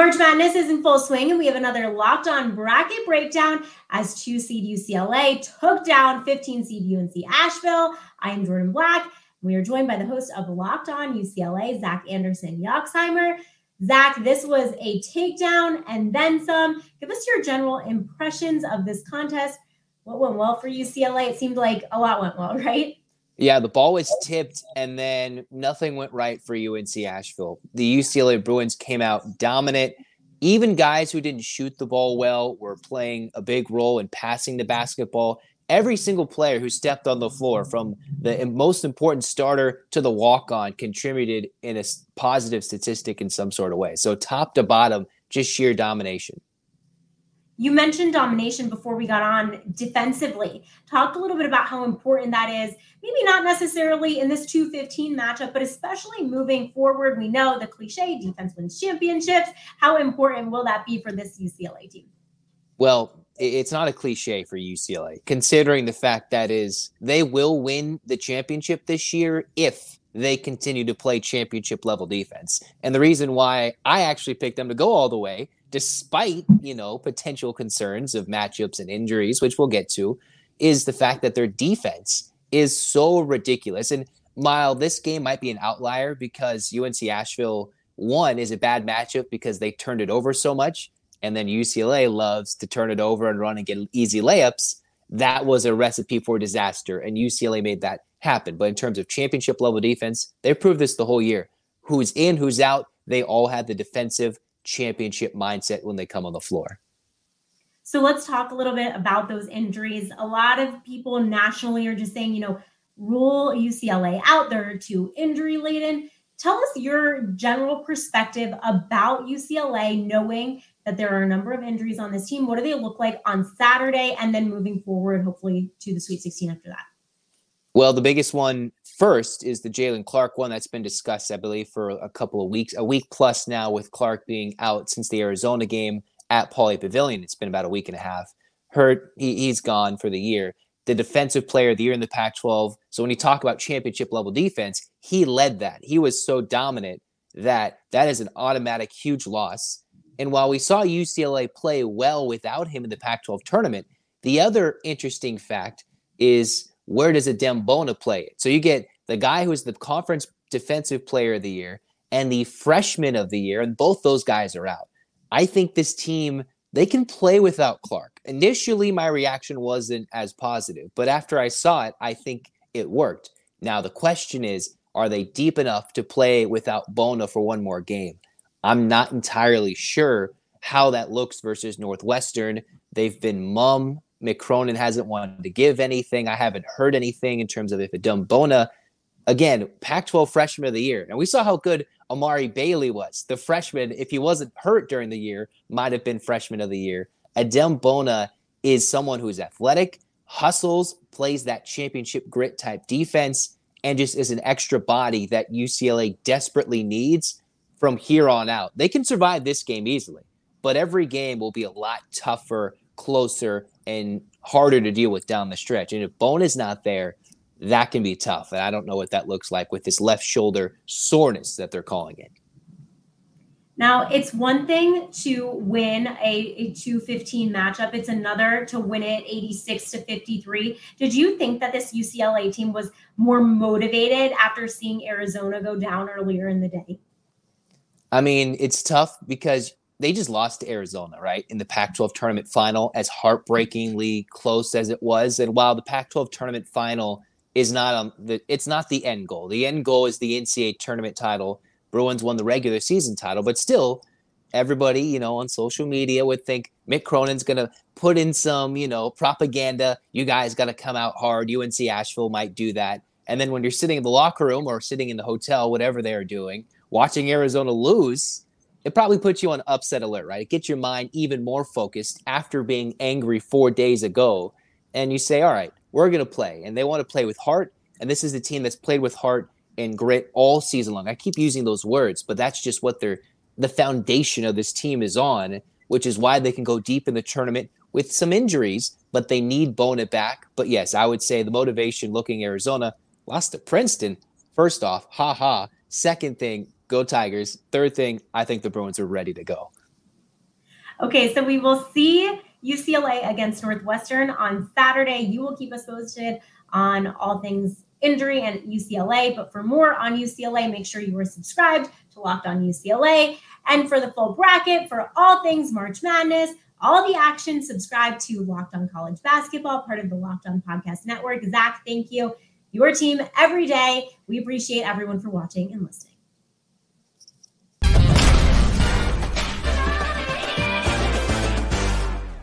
March Madness is in full swing, and we have another locked on bracket breakdown as two seed UCLA took down 15 seed UNC Asheville. I am Jordan Black. We are joined by the host of Locked On UCLA, Zach Anderson Yoxsimer. Zach, this was a takedown and then some. Give us your general impressions of this contest. What went well for UCLA? It seemed like a lot went well, right? Yeah, the ball was tipped, and then nothing went right for UNC Asheville. The UCLA Bruins came out dominant. Even guys who didn't shoot the ball well were playing a big role in passing the basketball. Every single player who stepped on the floor, from the most important starter to the walk on, contributed in a positive statistic in some sort of way. So, top to bottom, just sheer domination. You mentioned domination before we got on defensively. Talk a little bit about how important that is. Maybe not necessarily in this 215 matchup, but especially moving forward. We know the cliche defense wins championships. How important will that be for this UCLA team? Well, it's not a cliche for UCLA, considering the fact that is they will win the championship this year if they continue to play championship level defense. And the reason why I actually picked them to go all the way despite you know potential concerns of matchups and injuries, which we'll get to, is the fact that their defense is so ridiculous. And while this game might be an outlier because UNC Asheville one is a bad matchup because they turned it over so much, and then UCLA loves to turn it over and run and get easy layups. That was a recipe for disaster, and UCLA made that happen. But in terms of championship level defense, they proved this the whole year. Who's in, who's out, they all had the defensive championship mindset when they come on the floor. So let's talk a little bit about those injuries. A lot of people nationally are just saying, you know, rule UCLA out. They're too injury laden. Tell us your general perspective about UCLA, knowing that there are a number of injuries on this team. What do they look like on Saturday and then moving forward, hopefully, to the Sweet 16 after that? Well, the biggest one first is the Jalen Clark one that's been discussed, I believe, for a couple of weeks, a week plus now, with Clark being out since the Arizona game at Pauley Pavilion. It's been about a week and a half. Hurt, he, he's gone for the year. The defensive player of the year in the Pac 12. So when you talk about championship level defense, he led that. He was so dominant that that is an automatic huge loss. And while we saw UCLA play well without him in the Pac 12 tournament, the other interesting fact is where does Adem Bona play it? So you get the guy who is the conference defensive player of the year and the freshman of the year, and both those guys are out. I think this team they can play without Clark. Initially, my reaction wasn't as positive, but after I saw it, I think it worked. Now the question is, are they deep enough to play without Bona for one more game? I'm not entirely sure how that looks versus Northwestern. They've been mum Mick Cronin hasn't wanted to give anything. I haven't heard anything in terms of if Adem Bona, again, Pac 12 freshman of the year. And we saw how good Amari Bailey was. The freshman, if he wasn't hurt during the year, might have been freshman of the year. Adem Bona is someone who's athletic, hustles, plays that championship grit type defense, and just is an extra body that UCLA desperately needs from here on out. They can survive this game easily, but every game will be a lot tougher, closer, and harder to deal with down the stretch. And if Bona is not there, that can be tough. And I don't know what that looks like with this left shoulder soreness that they're calling it. Now, it's one thing to win a, a 215 matchup, it's another to win it 86 to 53. Did you think that this UCLA team was more motivated after seeing Arizona go down earlier in the day? I mean, it's tough because they just lost to Arizona, right, in the Pac 12 tournament final, as heartbreakingly close as it was. And while the Pac 12 tournament final is not um, the, it's not the end goal. The end goal is the NCAA tournament title. Bruins won the regular season title, but still, everybody, you know, on social media would think Mick Cronin's going to put in some, you know, propaganda. You guys got to come out hard. UNC Asheville might do that. And then when you're sitting in the locker room or sitting in the hotel, whatever they are doing, watching Arizona lose, it probably puts you on upset alert, right? It gets your mind even more focused after being angry four days ago. And you say, all right, we're going to play. And they want to play with heart. And this is a team that's played with heart and grit all season long. I keep using those words, but that's just what they're the foundation of this team is on, which is why they can go deep in the tournament with some injuries, but they need Bona back. But yes, I would say the motivation looking Arizona lost to Princeton. First off, ha ha. Second thing, go Tigers. Third thing, I think the Bruins are ready to go. Okay, so we will see UCLA against Northwestern on Saturday. You will keep us posted on all things injury and UCLA. But for more on UCLA, make sure you are subscribed to Locked On UCLA. And for the full bracket, for all things March Madness, all the action, subscribe to Locked On College Basketball, part of the Locked On Podcast Network. Zach, thank you. Your team every day. We appreciate everyone for watching and listening.